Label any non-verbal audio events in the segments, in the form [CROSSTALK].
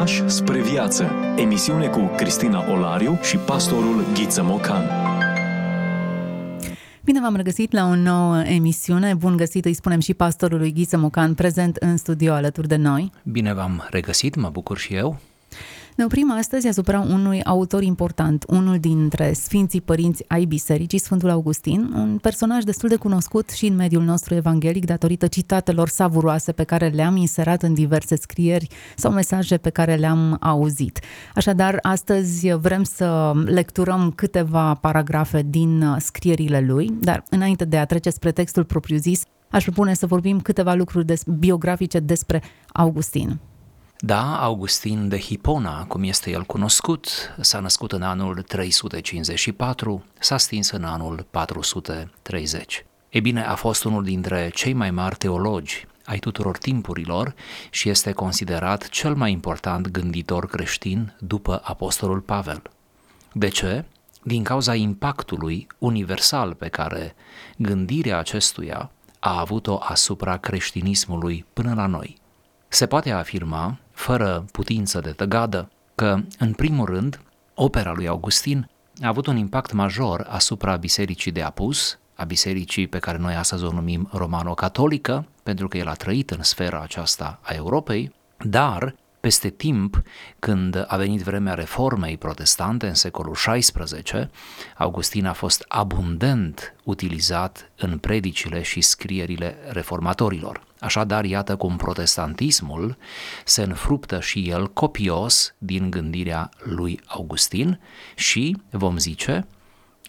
Pași spre viață. Emisiune cu Cristina Olariu și pastorul Ghiță Mocan. Bine v-am regăsit la o nouă emisiune. Bun găsit, îi spunem și pastorului Ghiță Mocan, prezent în studio alături de noi. Bine v-am regăsit, mă bucur și eu. Ne oprim astăzi asupra unui autor important, unul dintre Sfinții Părinți ai Bisericii, Sfântul Augustin, un personaj destul de cunoscut și în mediul nostru evanghelic datorită citatelor savuroase pe care le-am inserat în diverse scrieri sau mesaje pe care le-am auzit. Așadar, astăzi vrem să lecturăm câteva paragrafe din scrierile lui, dar înainte de a trece spre textul propriu-zis, aș propune să vorbim câteva lucruri des- biografice despre Augustin. Da, Augustin de Hipona, cum este el cunoscut, s-a născut în anul 354, s-a stins în anul 430. E bine, a fost unul dintre cei mai mari teologi ai tuturor timpurilor și este considerat cel mai important gânditor creștin după Apostolul Pavel. De ce? Din cauza impactului universal pe care gândirea acestuia a avut-o asupra creștinismului până la noi. Se poate afirma fără putință de tăgadă, că, în primul rând, opera lui Augustin a avut un impact major asupra bisericii de apus, a bisericii pe care noi astăzi o numim romano-catolică, pentru că el a trăit în sfera aceasta a Europei, dar peste timp, când a venit vremea reformei protestante în secolul XVI, Augustin a fost abundent utilizat în predicile și scrierile reformatorilor. Așadar, iată cum protestantismul se înfruptă și el copios din gândirea lui Augustin și, vom zice,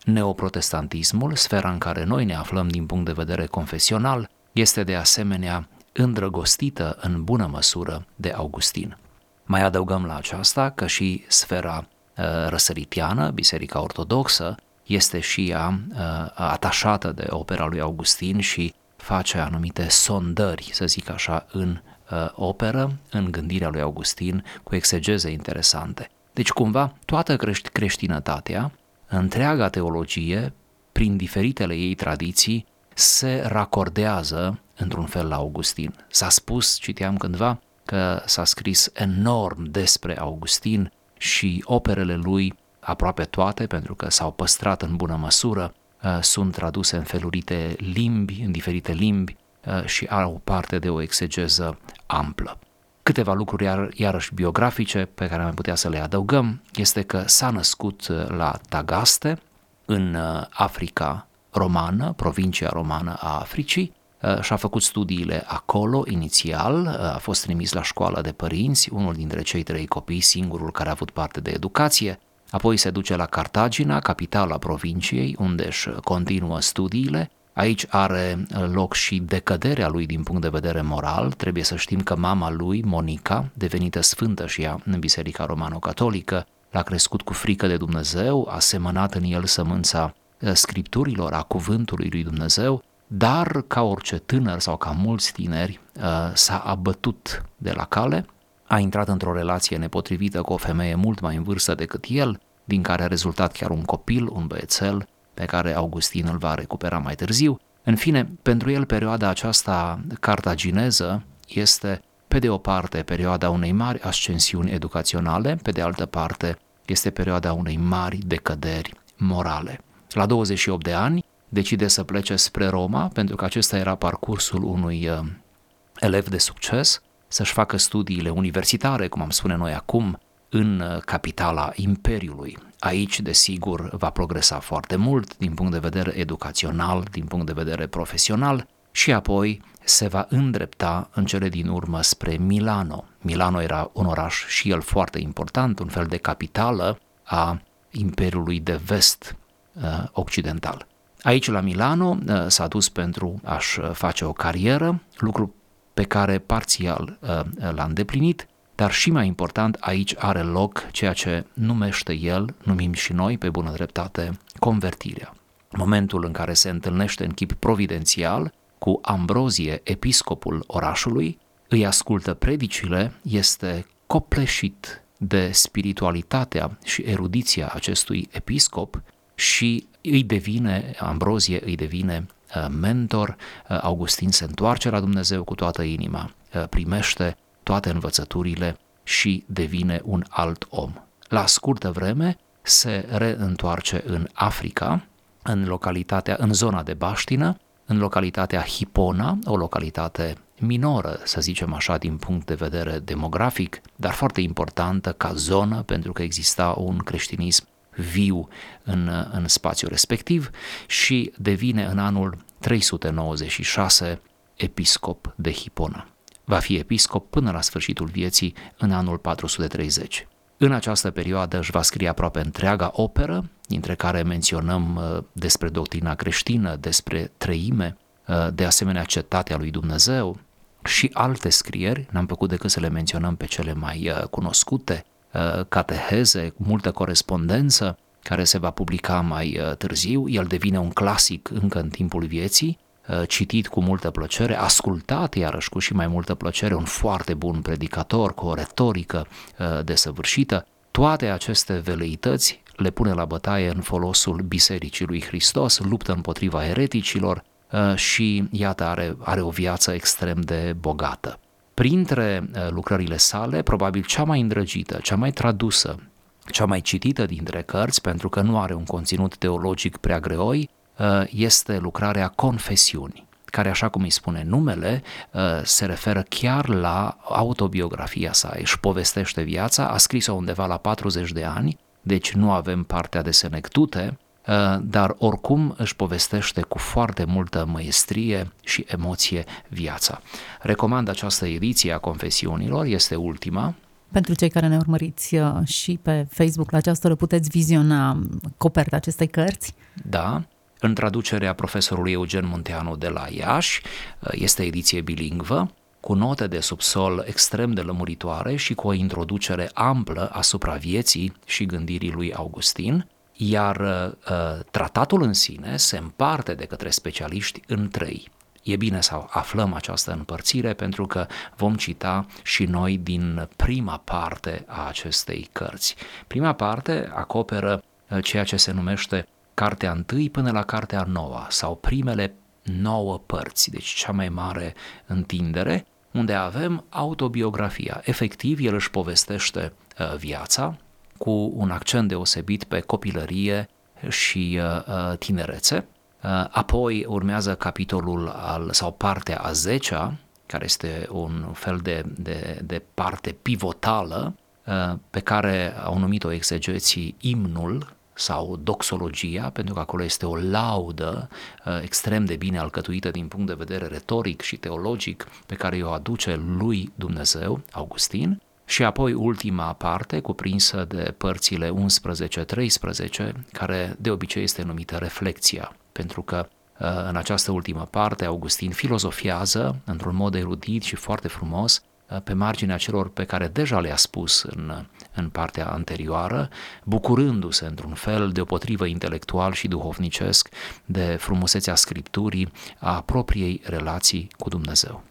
neoprotestantismul, sfera în care noi ne aflăm din punct de vedere confesional, este de asemenea îndrăgostită în bună măsură de Augustin. Mai adăugăm la aceasta că și sfera uh, răsăritiană, Biserica Ortodoxă, este și ea uh, atașată de opera lui Augustin și face anumite sondări, să zic așa, în uh, operă, în gândirea lui Augustin, cu exegeze interesante. Deci, cumva, toată creș- creștinătatea, întreaga teologie, prin diferitele ei tradiții, se racordează într-un fel la Augustin. S-a spus, citeam cândva, că s-a scris enorm despre Augustin și operele lui, aproape toate, pentru că s-au păstrat în bună măsură, uh, sunt traduse în felurite limbi, în diferite limbi uh, și au parte de o exegeză amplă. Câteva lucruri iar, iarăși biografice pe care am putea să le adăugăm este că s-a născut uh, la Tagaste, în Africa romană, provincia romană a Africii, și-a făcut studiile acolo inițial, a fost trimis la școală de părinți, unul dintre cei trei copii, singurul care a avut parte de educație, apoi se duce la Cartagina, capitala provinciei, unde își continuă studiile, Aici are loc și decăderea lui din punct de vedere moral. Trebuie să știm că mama lui, Monica, devenită sfântă și ea în Biserica Romano-Catolică, l-a crescut cu frică de Dumnezeu, a semănat în el sămânța scripturilor, a cuvântului lui Dumnezeu, dar ca orice tânăr sau ca mulți tineri s-a abătut de la cale, a intrat într-o relație nepotrivită cu o femeie mult mai în vârstă decât el, din care a rezultat chiar un copil, un băiețel, pe care Augustin îl va recupera mai târziu. În fine, pentru el perioada aceasta cartagineză este, pe de o parte, perioada unei mari ascensiuni educaționale, pe de altă parte, este perioada unei mari decăderi morale. La 28 de ani, decide să plece spre Roma, pentru că acesta era parcursul unui uh, elev de succes, să-și facă studiile universitare, cum am spune noi acum, în uh, capitala Imperiului. Aici, desigur, va progresa foarte mult din punct de vedere educațional, din punct de vedere profesional și apoi se va îndrepta în cele din urmă spre Milano. Milano era un oraș și el foarte important, un fel de capitală a Imperiului de vest uh, occidental. Aici, la Milano, uh, s-a dus pentru a-și uh, face o carieră, lucru pe care parțial uh, l-a îndeplinit, dar și mai important, aici are loc ceea ce numește el, numim și noi pe bună dreptate, convertirea. Momentul în care se întâlnește în chip providențial cu Ambrozie, episcopul orașului, îi ascultă predicile, este copleșit de spiritualitatea și erudiția acestui episcop și îi devine, Ambrozie îi devine uh, mentor, uh, Augustin se întoarce la Dumnezeu cu toată inima, uh, primește toate învățăturile și devine un alt om. La scurtă vreme se reîntoarce în Africa, în localitatea, în zona de Baștină, în localitatea Hipona, o localitate minoră, să zicem așa, din punct de vedere demografic, dar foarte importantă ca zonă, pentru că exista un creștinism viu în, în spațiul respectiv și devine în anul 396 episcop de Hipona. Va fi episcop până la sfârșitul vieții în anul 430. În această perioadă își va scrie aproape întreaga operă, dintre care menționăm uh, despre doctrina creștină, despre treime, uh, de asemenea cetatea lui Dumnezeu și alte scrieri, n-am făcut decât să le menționăm pe cele mai uh, cunoscute, cateheze, multă corespondență, care se va publica mai târziu, el devine un clasic încă în timpul vieții, citit cu multă plăcere, ascultat iarăși cu și mai multă plăcere, un foarte bun predicator cu o retorică desăvârșită. Toate aceste veleități le pune la bătaie în folosul Bisericii lui Hristos, luptă împotriva ereticilor și iată are, are o viață extrem de bogată. Printre lucrările sale, probabil cea mai îndrăgită, cea mai tradusă, cea mai citită dintre cărți, pentru că nu are un conținut teologic prea greoi, Uh, este lucrarea Confesiuni, care, așa cum îi spune numele, uh, se referă chiar la autobiografia sa. Își povestește viața, a scris-o undeva la 40 de ani, deci nu avem partea de senectute, uh, dar oricum își povestește cu foarte multă măestrie și emoție viața. Recomand această ediție a Confesiunilor, este ultima, pentru cei care ne urmăriți și pe Facebook la această oră puteți viziona coperta acestei cărți. Da, în traducerea profesorului Eugen Munteanu de la Iași, este ediție bilingvă, cu note de subsol extrem de lămuritoare și cu o introducere amplă asupra vieții și gândirii lui Augustin, iar uh, tratatul în sine se împarte de către specialiști în trei. E bine să aflăm această împărțire pentru că vom cita și noi din prima parte a acestei cărți. Prima parte acoperă ceea ce se numește cartea întâi până la cartea noua sau primele nouă părți, deci cea mai mare întindere, unde avem autobiografia. Efectiv, el își povestește uh, viața cu un accent deosebit pe copilărie și uh, uh tinerețe. Uh, apoi urmează capitolul al, sau partea a zecea, care este un fel de, de, de parte pivotală uh, pe care au numit-o exegeții imnul sau doxologia, pentru că acolo este o laudă uh, extrem de bine alcătuită din punct de vedere retoric și teologic pe care o aduce lui Dumnezeu, Augustin, și apoi ultima parte, cuprinsă de părțile 11-13, care de obicei este numită reflexia, pentru că uh, în această ultimă parte Augustin filozofiază într-un mod erudit și foarte frumos pe marginea celor pe care deja le-a spus în, în partea anterioară, bucurându-se într-un fel deopotrivă intelectual și duhovnicesc de frumusețea Scripturii a propriei relații cu Dumnezeu.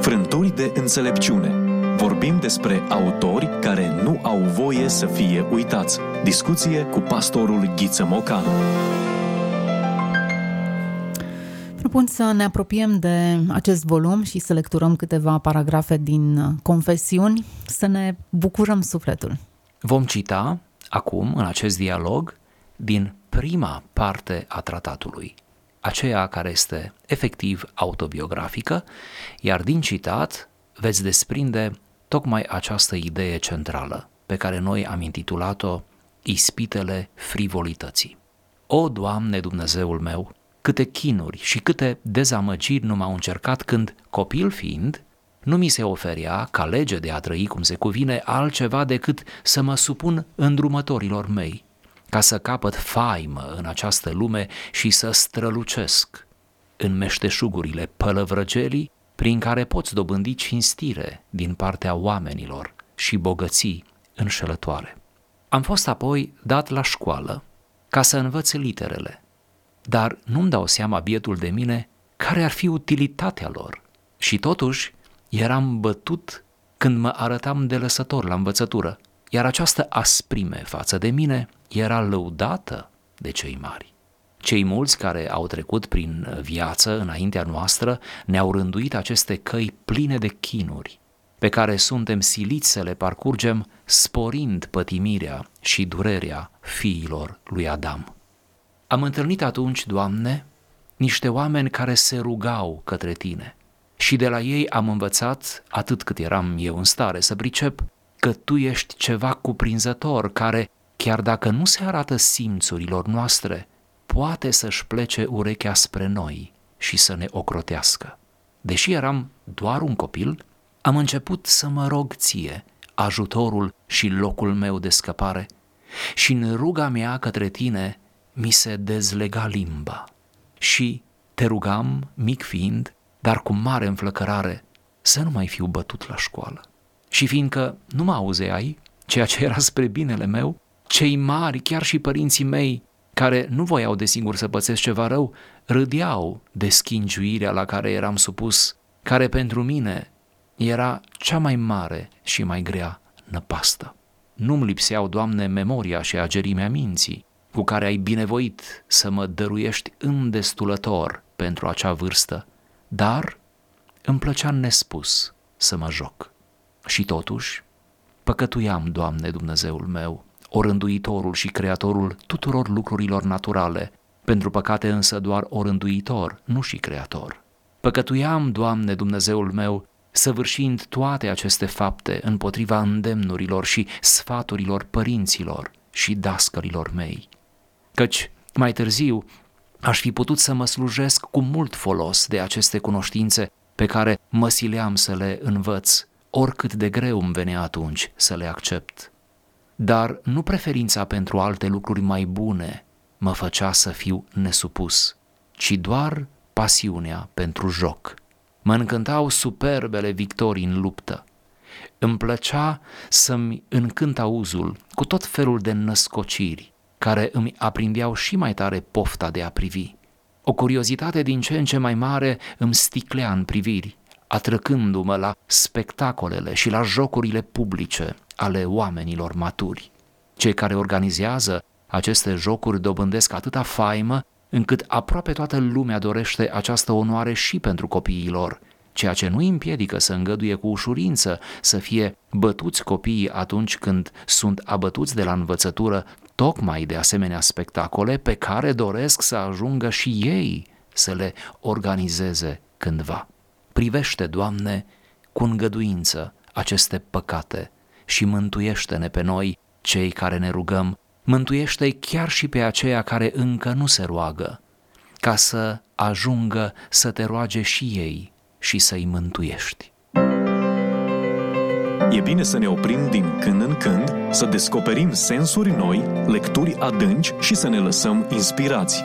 Frânturi de înțelepciune Vorbim despre autori care nu au voie să fie uitați. Discuție cu pastorul Ghiță Mocanu. Propun să ne apropiem de acest volum și să lecturăm câteva paragrafe din confesiuni, să ne bucurăm sufletul. Vom cita acum, în acest dialog, din prima parte a tratatului, aceea care este efectiv autobiografică, iar din citat veți desprinde tocmai această idee centrală pe care noi am intitulat-o Ispitele frivolității. O, Doamne Dumnezeul meu, câte chinuri și câte dezamăgiri nu m-au încercat când, copil fiind, nu mi se oferea, ca lege de a trăi cum se cuvine, altceva decât să mă supun îndrumătorilor mei, ca să capăt faimă în această lume și să strălucesc în meșteșugurile pălăvrăgelii prin care poți dobândi cinstire din partea oamenilor și bogății înșelătoare. Am fost apoi dat la școală ca să învăț literele, dar nu-mi dau seama bietul de mine care ar fi utilitatea lor. Și totuși eram bătut când mă arătam de lăsător la învățătură, iar această asprime față de mine era lăudată de cei mari. Cei mulți care au trecut prin viață înaintea noastră ne-au rânduit aceste căi pline de chinuri, pe care suntem siliți să le parcurgem, sporind pătimirea și durerea fiilor lui Adam. Am întâlnit atunci, Doamne, niște oameni care se rugau către Tine și de la ei am învățat, atât cât eram eu în stare să pricep, că Tu ești ceva cuprinzător care, chiar dacă nu se arată simțurilor noastre, poate să-și plece urechea spre noi și să ne ocrotească. Deși eram doar un copil, am început să mă rog ție ajutorul și locul meu de scăpare și în ruga mea către tine mi se dezlega limba și te rugam, mic fiind, dar cu mare înflăcărare, să nu mai fiu bătut la școală. Și fiindcă nu mă auzeai, ceea ce era spre binele meu, cei mari, chiar și părinții mei, care nu voiau de singur să pățesc ceva rău, râdeau de schingiuirea la care eram supus, care pentru mine era cea mai mare și mai grea năpastă. Nu-mi lipseau, Doamne, memoria și agerimea minții, cu care ai binevoit să mă dăruiești îndestulător pentru acea vârstă, dar îmi plăcea nespus să mă joc. Și totuși, păcătuiam, Doamne Dumnezeul meu, orânduitorul și creatorul tuturor lucrurilor naturale, pentru păcate însă doar orânduitor, nu și creator. Păcătuiam, Doamne Dumnezeul meu, săvârșind toate aceste fapte împotriva îndemnurilor și sfaturilor părinților și dascărilor mei. Căci, mai târziu, aș fi putut să mă slujesc cu mult folos de aceste cunoștințe pe care mă sileam să le învăț, oricât de greu îmi venea atunci să le accept. Dar nu preferința pentru alte lucruri mai bune mă făcea să fiu nesupus, ci doar pasiunea pentru joc. Mă încântau superbele victorii în luptă. Îmi plăcea să-mi încânt auzul cu tot felul de născociri, care îmi aprindeau și mai tare pofta de a privi. O curiozitate din ce în ce mai mare îmi sticlea în priviri, atrăcându-mă la spectacolele și la jocurile publice ale oamenilor maturi. Cei care organizează aceste jocuri dobândesc atâta faimă încât aproape toată lumea dorește această onoare și pentru copiii lor, ceea ce nu împiedică să îngăduie cu ușurință să fie bătuți copiii atunci când sunt abătuți de la învățătură tocmai de asemenea spectacole pe care doresc să ajungă și ei să le organizeze cândva. Privește, Doamne, cu îngăduință aceste păcate și mântuiește-ne pe noi, cei care ne rugăm, mântuiește chiar și pe aceia care încă nu se roagă, ca să ajungă să te roage și ei și să-i mântuiești. E bine să ne oprim din când în când, să descoperim sensuri noi, lecturi adânci și să ne lăsăm inspirați.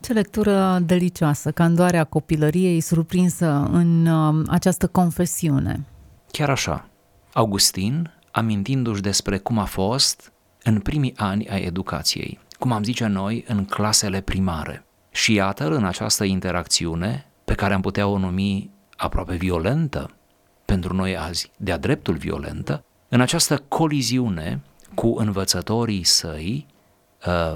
Ce lectură delicioasă, candoarea copilăriei surprinsă în uh, această confesiune. Chiar așa, Augustin, amintindu-și despre cum a fost în primii ani ai educației, cum am zice noi, în clasele primare. Și iată, în această interacțiune, pe care am putea o numi aproape violentă, pentru noi azi, de-a dreptul violentă, în această coliziune cu învățătorii săi, uh,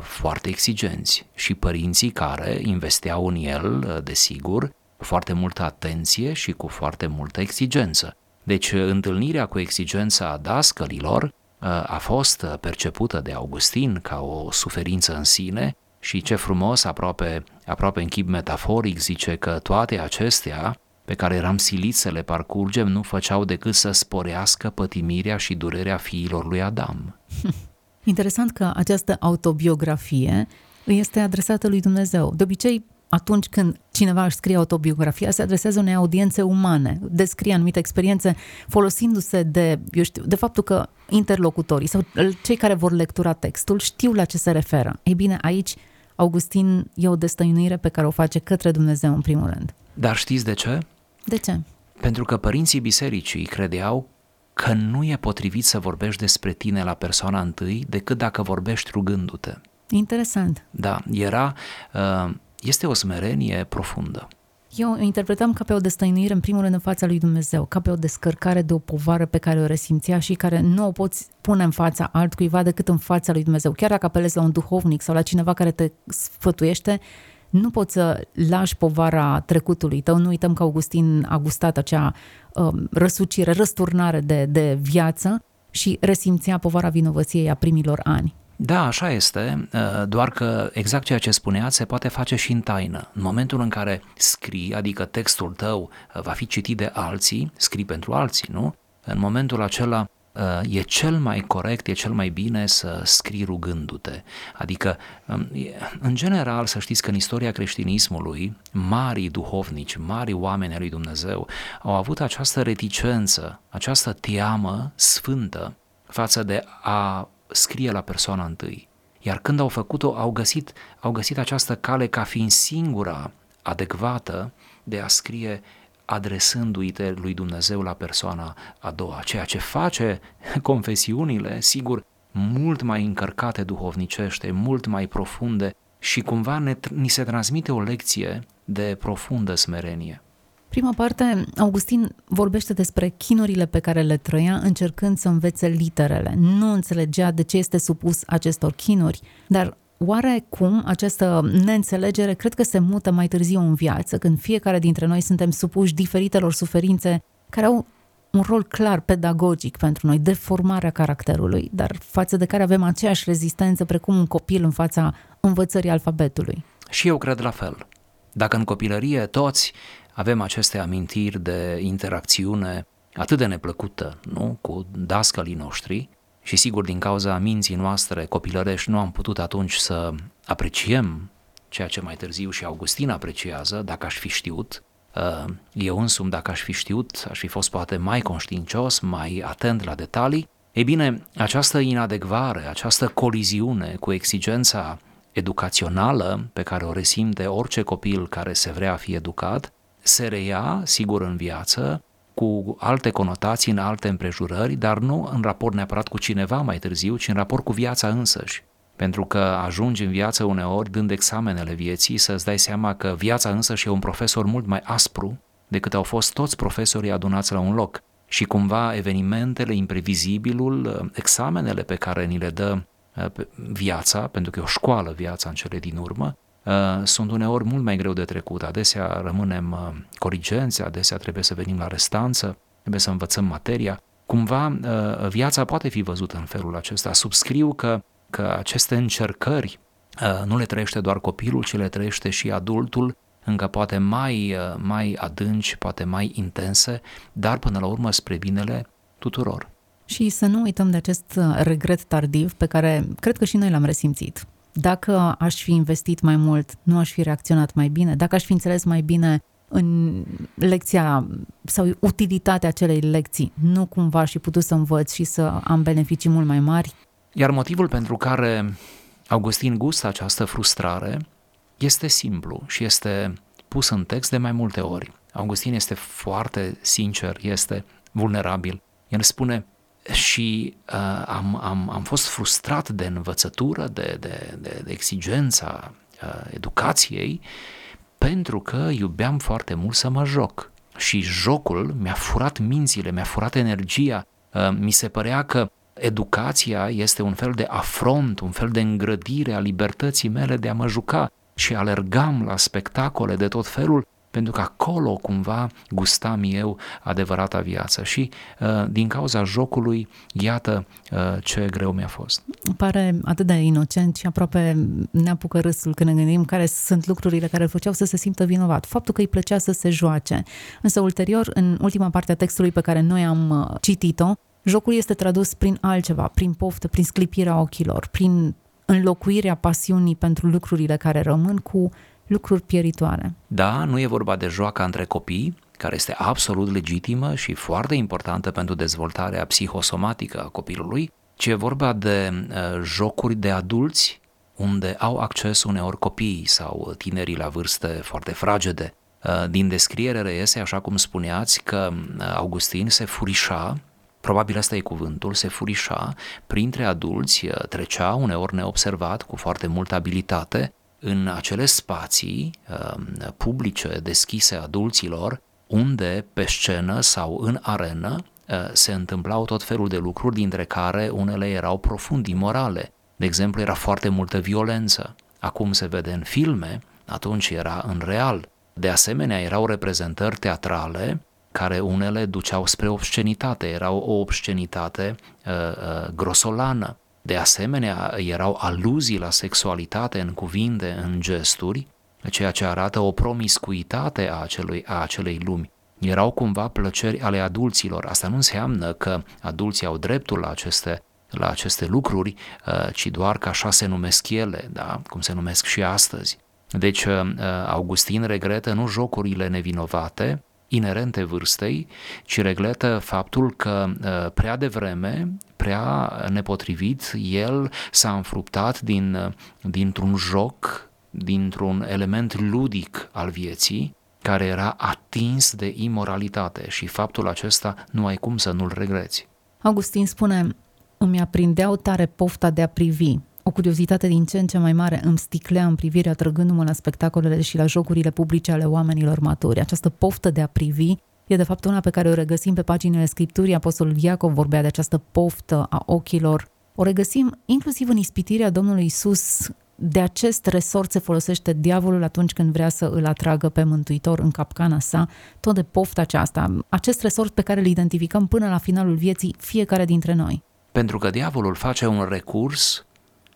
foarte exigenți și părinții care investeau în el, uh, desigur, cu foarte multă atenție și cu foarte multă exigență. Deci întâlnirea cu exigența dascălilor uh, a fost percepută de Augustin ca o suferință în sine și ce frumos, aproape, aproape în chip metaforic, zice că toate acestea pe care eram siliți să le parcurgem nu făceau decât să sporească pătimirea și durerea fiilor lui Adam. [LAUGHS] Interesant că această autobiografie este adresată lui Dumnezeu. De obicei, atunci când cineva își scrie autobiografia, se adresează unei audiențe umane, descrie anumite experiențe folosindu-se de, eu știu, de faptul că interlocutorii sau cei care vor lectura textul știu la ce se referă. Ei bine, aici Augustin e o destăinuire pe care o face către Dumnezeu în primul rând. Dar știți de ce? De ce? Pentru că părinții bisericii credeau că nu e potrivit să vorbești despre tine la persoana întâi decât dacă vorbești rugându-te. Interesant. Da, era, uh, este o smerenie profundă. Eu interpretam ca pe o destăinuire în primul rând în fața lui Dumnezeu, ca pe o descărcare de o povară pe care o resimțea și care nu o poți pune în fața altcuiva decât în fața lui Dumnezeu. Chiar dacă apelezi la un duhovnic sau la cineva care te sfătuiește, nu poți să lași povara trecutului tău. Nu uităm că Augustin a gustat acea uh, răsucire, răsturnare de, de viață și resimțea povara vinovăției a primilor ani. Da, așa este, uh, doar că exact ceea ce spuneați se poate face și în taină. În momentul în care scrii, adică textul tău uh, va fi citit de alții, scrii pentru alții, nu? În momentul acela uh, e cel mai corect, e cel mai bine să scrii rugându-te. Adică, um, în general, să știți că în istoria creștinismului, marii duhovnici, mari oameni ai lui Dumnezeu au avut această reticență, această teamă sfântă față de a scrie la persoana întâi. Iar când au făcut-o, au găsit, au găsit această cale ca fiind singura adecvată de a scrie adresându-i lui Dumnezeu la persoana a doua, ceea ce face confesiunile, sigur, mult mai încărcate duhovnicește, mult mai profunde și cumva ne, ni se transmite o lecție de profundă smerenie. Prima parte, Augustin vorbește despre chinurile pe care le trăia încercând să învețe literele. Nu înțelegea de ce este supus acestor chinuri, dar Oare cum această neînțelegere cred că se mută mai târziu în viață, când fiecare dintre noi suntem supuși diferitelor suferințe care au un rol clar pedagogic pentru noi, de formarea caracterului, dar față de care avem aceeași rezistență precum un copil în fața învățării alfabetului. Și eu cred la fel. Dacă în copilărie toți avem aceste amintiri de interacțiune atât de neplăcută, nu, cu dascălii noștri și sigur din cauza minții noastre copilărești nu am putut atunci să apreciem ceea ce mai târziu și Augustin apreciază, dacă aș fi știut, uh, eu însumi, dacă aș fi știut, aș fi fost poate mai conștiincios, mai atent la detalii, ei bine, această inadecvare, această coliziune cu exigența educațională pe care o resimte orice copil care se vrea fi educat, se reia, sigur, în viață, cu alte conotații, în alte împrejurări, dar nu în raport neapărat cu cineva mai târziu, ci în raport cu viața însăși. Pentru că ajungi în viață uneori, dând examenele vieții, să-ți dai seama că viața însăși e un profesor mult mai aspru decât au fost toți profesorii adunați la un loc. Și cumva evenimentele, imprevizibilul, examenele pe care ni le dă uh, viața, pentru că e o școală viața în cele din urmă, Uh, sunt uneori mult mai greu de trecut. Adesea rămânem uh, corigenți, adesea trebuie să venim la restanță, trebuie să învățăm materia. Cumva uh, viața poate fi văzută în felul acesta. Subscriu că, că aceste încercări nu le trăiește doar copilul, ci le trăiește și adultul, încă poate mai, mai adânci, poate mai intense, dar până la urmă spre binele tuturor. Și să nu uităm de acest regret tardiv pe care cred că și noi l-am resimțit dacă aș fi investit mai mult, nu aș fi reacționat mai bine, dacă aș fi înțeles mai bine în lecția sau utilitatea acelei lecții, nu cumva aș fi putut să învăț și să am beneficii mult mai mari. Iar motivul pentru care Augustin gustă această frustrare este simplu și este pus în text de mai multe ori. Augustin este foarte sincer, este vulnerabil. El spune, și uh, am, am, am fost frustrat de învățătură, de, de, de, de exigența uh, educației, pentru că iubeam foarte mult să mă joc. Și jocul mi-a furat mințile, mi-a furat energia. Uh, mi se părea că educația este un fel de afront, un fel de îngrădire a libertății mele de a mă juca și alergam la spectacole de tot felul pentru că acolo cumva gustam eu adevărata viață și uh, din cauza jocului, iată uh, ce greu mi-a fost. Pare atât de inocent și aproape ne apucă râsul când ne gândim care sunt lucrurile care îl făceau să se simtă vinovat. Faptul că îi plăcea să se joace. Însă ulterior, în ultima parte a textului pe care noi am uh, citit-o, jocul este tradus prin altceva, prin poftă, prin sclipirea ochilor, prin înlocuirea pasiunii pentru lucrurile care rămân cu lucruri pieritoare. Da, nu e vorba de joaca între copii, care este absolut legitimă și foarte importantă pentru dezvoltarea psihosomatică a copilului, ci e vorba de uh, jocuri de adulți unde au acces uneori copiii sau tinerii la vârste foarte fragede. Uh, din descriere reiese, așa cum spuneați, că uh, Augustin se furișa probabil asta e cuvântul, se furișa printre adulți, uh, trecea uneori neobservat, cu foarte multă abilitate, în acele spații uh, publice deschise adulților, unde pe scenă sau în arenă uh, se întâmplau tot felul de lucruri, dintre care unele erau profund imorale. De exemplu, era foarte multă violență. Acum se vede în filme atunci era în real. De asemenea, erau reprezentări teatrale care unele duceau spre obscenitate, erau o obscenitate uh, uh, grosolană. De asemenea, erau aluzii la sexualitate în cuvinte, în gesturi, ceea ce arată o promiscuitate a, acelui, a acelei lumi. Erau cumva plăceri ale adulților. Asta nu înseamnă că adulții au dreptul la aceste, la aceste lucruri, uh, ci doar că așa se numesc ele, da? cum se numesc și astăzi. Deci, uh, Augustin regretă nu jocurile nevinovate, inerente vârstei, ci regletă faptul că uh, prea devreme, prea nepotrivit, el s-a înfruptat din, uh, dintr-un joc, dintr-un element ludic al vieții, care era atins de imoralitate și faptul acesta nu ai cum să nu-l regreți. Augustin spune, îmi aprindeau tare pofta de a privi, o curiozitate din ce în ce mai mare îmi sticlea în privire atrăgându-mă la spectacolele și la jocurile publice ale oamenilor maturi. Această poftă de a privi e de fapt una pe care o regăsim pe paginile Scripturii. Apostolul Iacov vorbea de această poftă a ochilor. O regăsim inclusiv în ispitirea Domnului Isus. De acest resort se folosește diavolul atunci când vrea să îl atragă pe Mântuitor în capcana sa, tot de pofta aceasta, acest resort pe care îl identificăm până la finalul vieții fiecare dintre noi. Pentru că diavolul face un recurs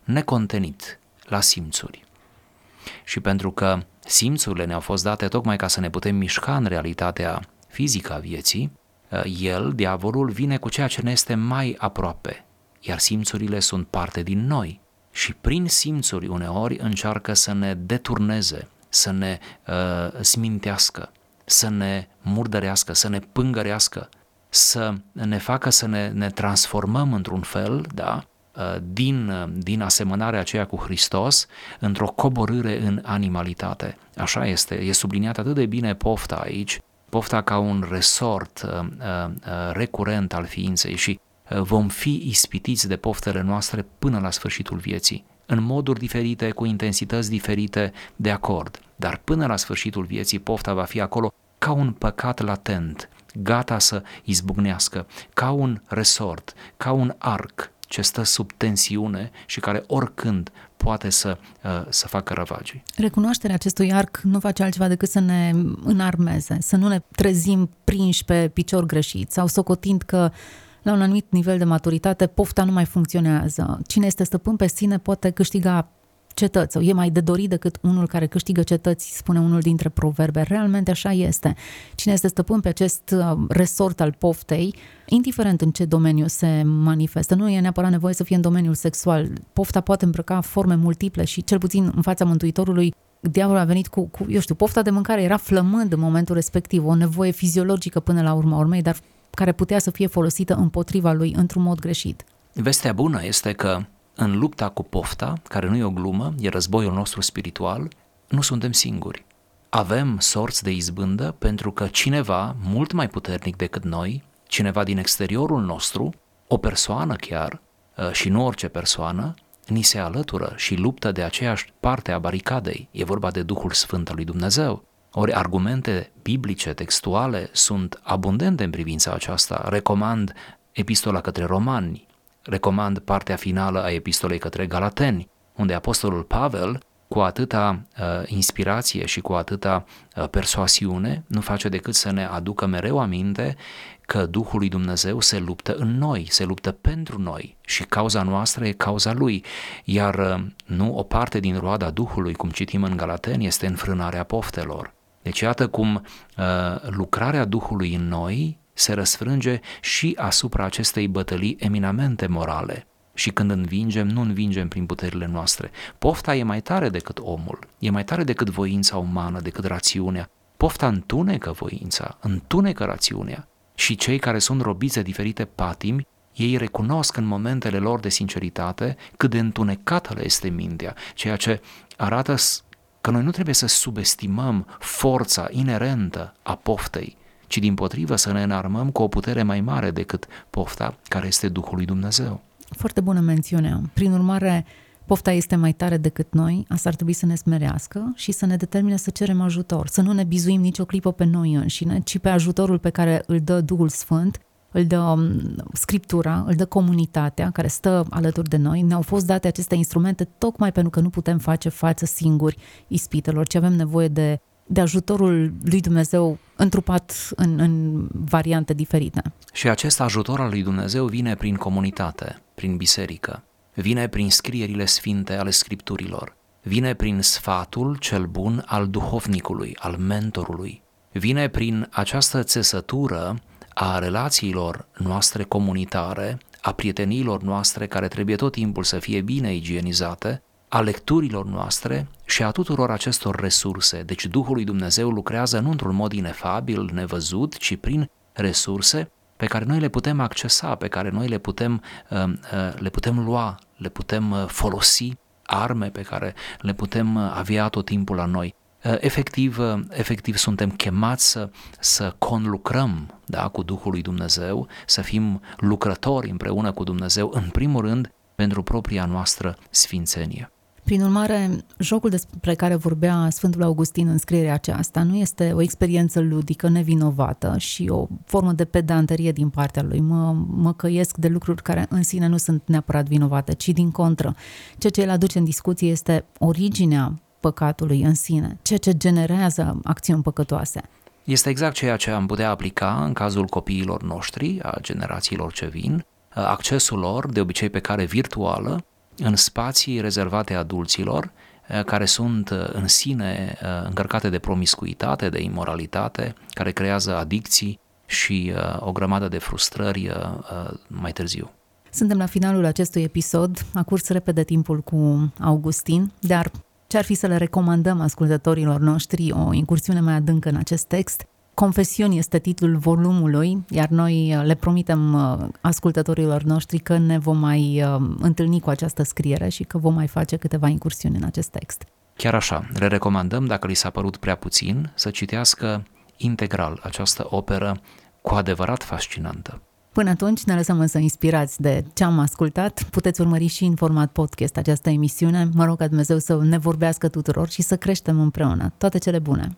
necontenit la simțuri. Și pentru că simțurile ne-au fost date tocmai ca să ne putem mișca în realitatea fizică a vieții, el, diavolul, vine cu ceea ce ne este mai aproape, iar simțurile sunt parte din noi. Și prin simțuri uneori încearcă să ne deturneze, să ne uh, smintească, să ne murdărească, să ne pângărească, să ne facă să ne, ne transformăm într-un fel, da, Uh, din, uh, din asemănarea aceea cu Hristos într-o coborâre în animalitate. Așa este, e subliniat atât de bine pofta aici, pofta ca un resort uh, uh, recurent al ființei și uh, vom fi ispitiți de poftele noastre până la sfârșitul vieții, în moduri diferite, cu intensități diferite, de acord, dar până la sfârșitul vieții pofta va fi acolo ca un păcat latent, gata să izbucnească, ca un resort, ca un arc ce stă sub tensiune și care oricând poate să, uh, să facă ravagii. Recunoașterea acestui arc nu face altceva decât să ne înarmeze, să nu ne trezim prinși pe picior greșit sau socotind că la un anumit nivel de maturitate pofta nu mai funcționează. Cine este stăpân pe sine poate câștiga cetăți sau e mai de dorit decât unul care câștigă cetăți, spune unul dintre proverbe. Realmente așa este. Cine este stăpân pe acest uh, resort al poftei, indiferent în ce domeniu se manifestă, nu e neapărat nevoie să fie în domeniul sexual. Pofta poate îmbrăca forme multiple și cel puțin în fața Mântuitorului diavolul a venit cu, cu, eu știu, pofta de mâncare era flămând în momentul respectiv, o nevoie fiziologică până la urma urmei, dar care putea să fie folosită împotriva lui într-un mod greșit. Vestea bună este că în lupta cu pofta, care nu e o glumă, e războiul nostru spiritual, nu suntem singuri. Avem sorți de izbândă pentru că cineva mult mai puternic decât noi, cineva din exteriorul nostru, o persoană chiar, ă, și nu orice persoană, ni se alătură și luptă de aceeași parte a baricadei. E vorba de Duhul Sfânt al lui Dumnezeu. Ori argumente biblice, textuale, sunt abundente în privința aceasta. Recomand epistola către romani, recomand partea finală a epistolei către Galateni, unde Apostolul Pavel, cu atâta uh, inspirație și cu atâta uh, persoasiune, nu face decât să ne aducă mereu aminte că Duhul lui Dumnezeu se luptă în noi, se luptă pentru noi și cauza noastră e cauza Lui, iar uh, nu o parte din roada Duhului, cum citim în Galateni, este înfrânarea poftelor. Deci iată cum uh, lucrarea Duhului în noi se răsfrânge și asupra acestei bătălii eminamente morale. Și când învingem, nu învingem prin puterile noastre. Pofta e mai tare decât omul, e mai tare decât voința umană, decât rațiunea. Pofta întunecă voința, întunecă rațiunea. Și cei care sunt robiți de diferite patimi, ei recunosc în momentele lor de sinceritate cât de întunecată le este mintea, ceea ce arată că noi nu trebuie să subestimăm forța inerentă a poftei, ci din potrivă să ne înarmăm cu o putere mai mare decât pofta care este Duhul lui Dumnezeu. Foarte bună mențiune. Prin urmare, pofta este mai tare decât noi, asta ar trebui să ne smerească și să ne determine să cerem ajutor, să nu ne bizuim nicio clipă pe noi înșine, ci pe ajutorul pe care îl dă Duhul Sfânt îl dă um, scriptura, îl dă comunitatea care stă alături de noi. Ne-au fost date aceste instrumente tocmai pentru că nu putem face față singuri ispitelor, ci avem nevoie de, de ajutorul lui Dumnezeu întrupat în, în variante diferite. Și acest ajutor al lui Dumnezeu vine prin comunitate, prin biserică, vine prin scrierile sfinte ale scripturilor, vine prin sfatul cel bun al duhovnicului, al mentorului, vine prin această țesătură a relațiilor noastre comunitare, a prieteniilor noastre care trebuie tot timpul să fie bine igienizate, a lecturilor noastre și a tuturor acestor resurse. Deci Duhul lui Dumnezeu lucrează nu într-un mod inefabil, nevăzut, ci prin resurse pe care noi le putem accesa, pe care noi le putem, uh, uh, le putem lua, le putem uh, folosi, arme pe care le putem avea tot timpul la noi. Efectiv, efectiv suntem chemați să, să conlucrăm da, cu Duhul lui Dumnezeu, să fim lucrători împreună cu Dumnezeu, în primul rând pentru propria noastră sfințenie. Prin urmare, jocul despre care vorbea Sfântul Augustin în scrierea aceasta nu este o experiență ludică, nevinovată și o formă de pedanterie din partea lui. Mă, mă căiesc de lucruri care în sine nu sunt neapărat vinovate, ci din contră. Ceea ce el aduce în discuție este originea păcatului în sine, ceea ce generează acțiuni păcătoase. Este exact ceea ce am putea aplica în cazul copiilor noștri, a generațiilor ce vin, accesul lor, de obicei pe care virtuală, în spații rezervate adulților, eh, care sunt eh, în sine eh, încărcate de promiscuitate, de imoralitate, care creează adicții și o grămadă de frustrări mai târziu. Suntem la finalul acestui episod, a curs repede timpul cu Augustin, dar ce ar fi să le recomandăm ascultătorilor noștri o incursiune mai adâncă în acest text? Confesiuni este titlul volumului, iar noi uh, le promitem uh, ascultătorilor noștri că ne vom mai uh, întâlni cu această scriere și că vom mai face câteva incursiuni în acest text. Chiar așa, le recomandăm, dacă li s-a părut prea puțin, să citească integral această operă cu adevărat fascinantă. Până atunci ne lăsăm însă inspirați de ce am ascultat. Puteți urmări și în format podcast această emisiune. Mă rog ca Dumnezeu să ne vorbească tuturor și să creștem împreună. Toate cele bune!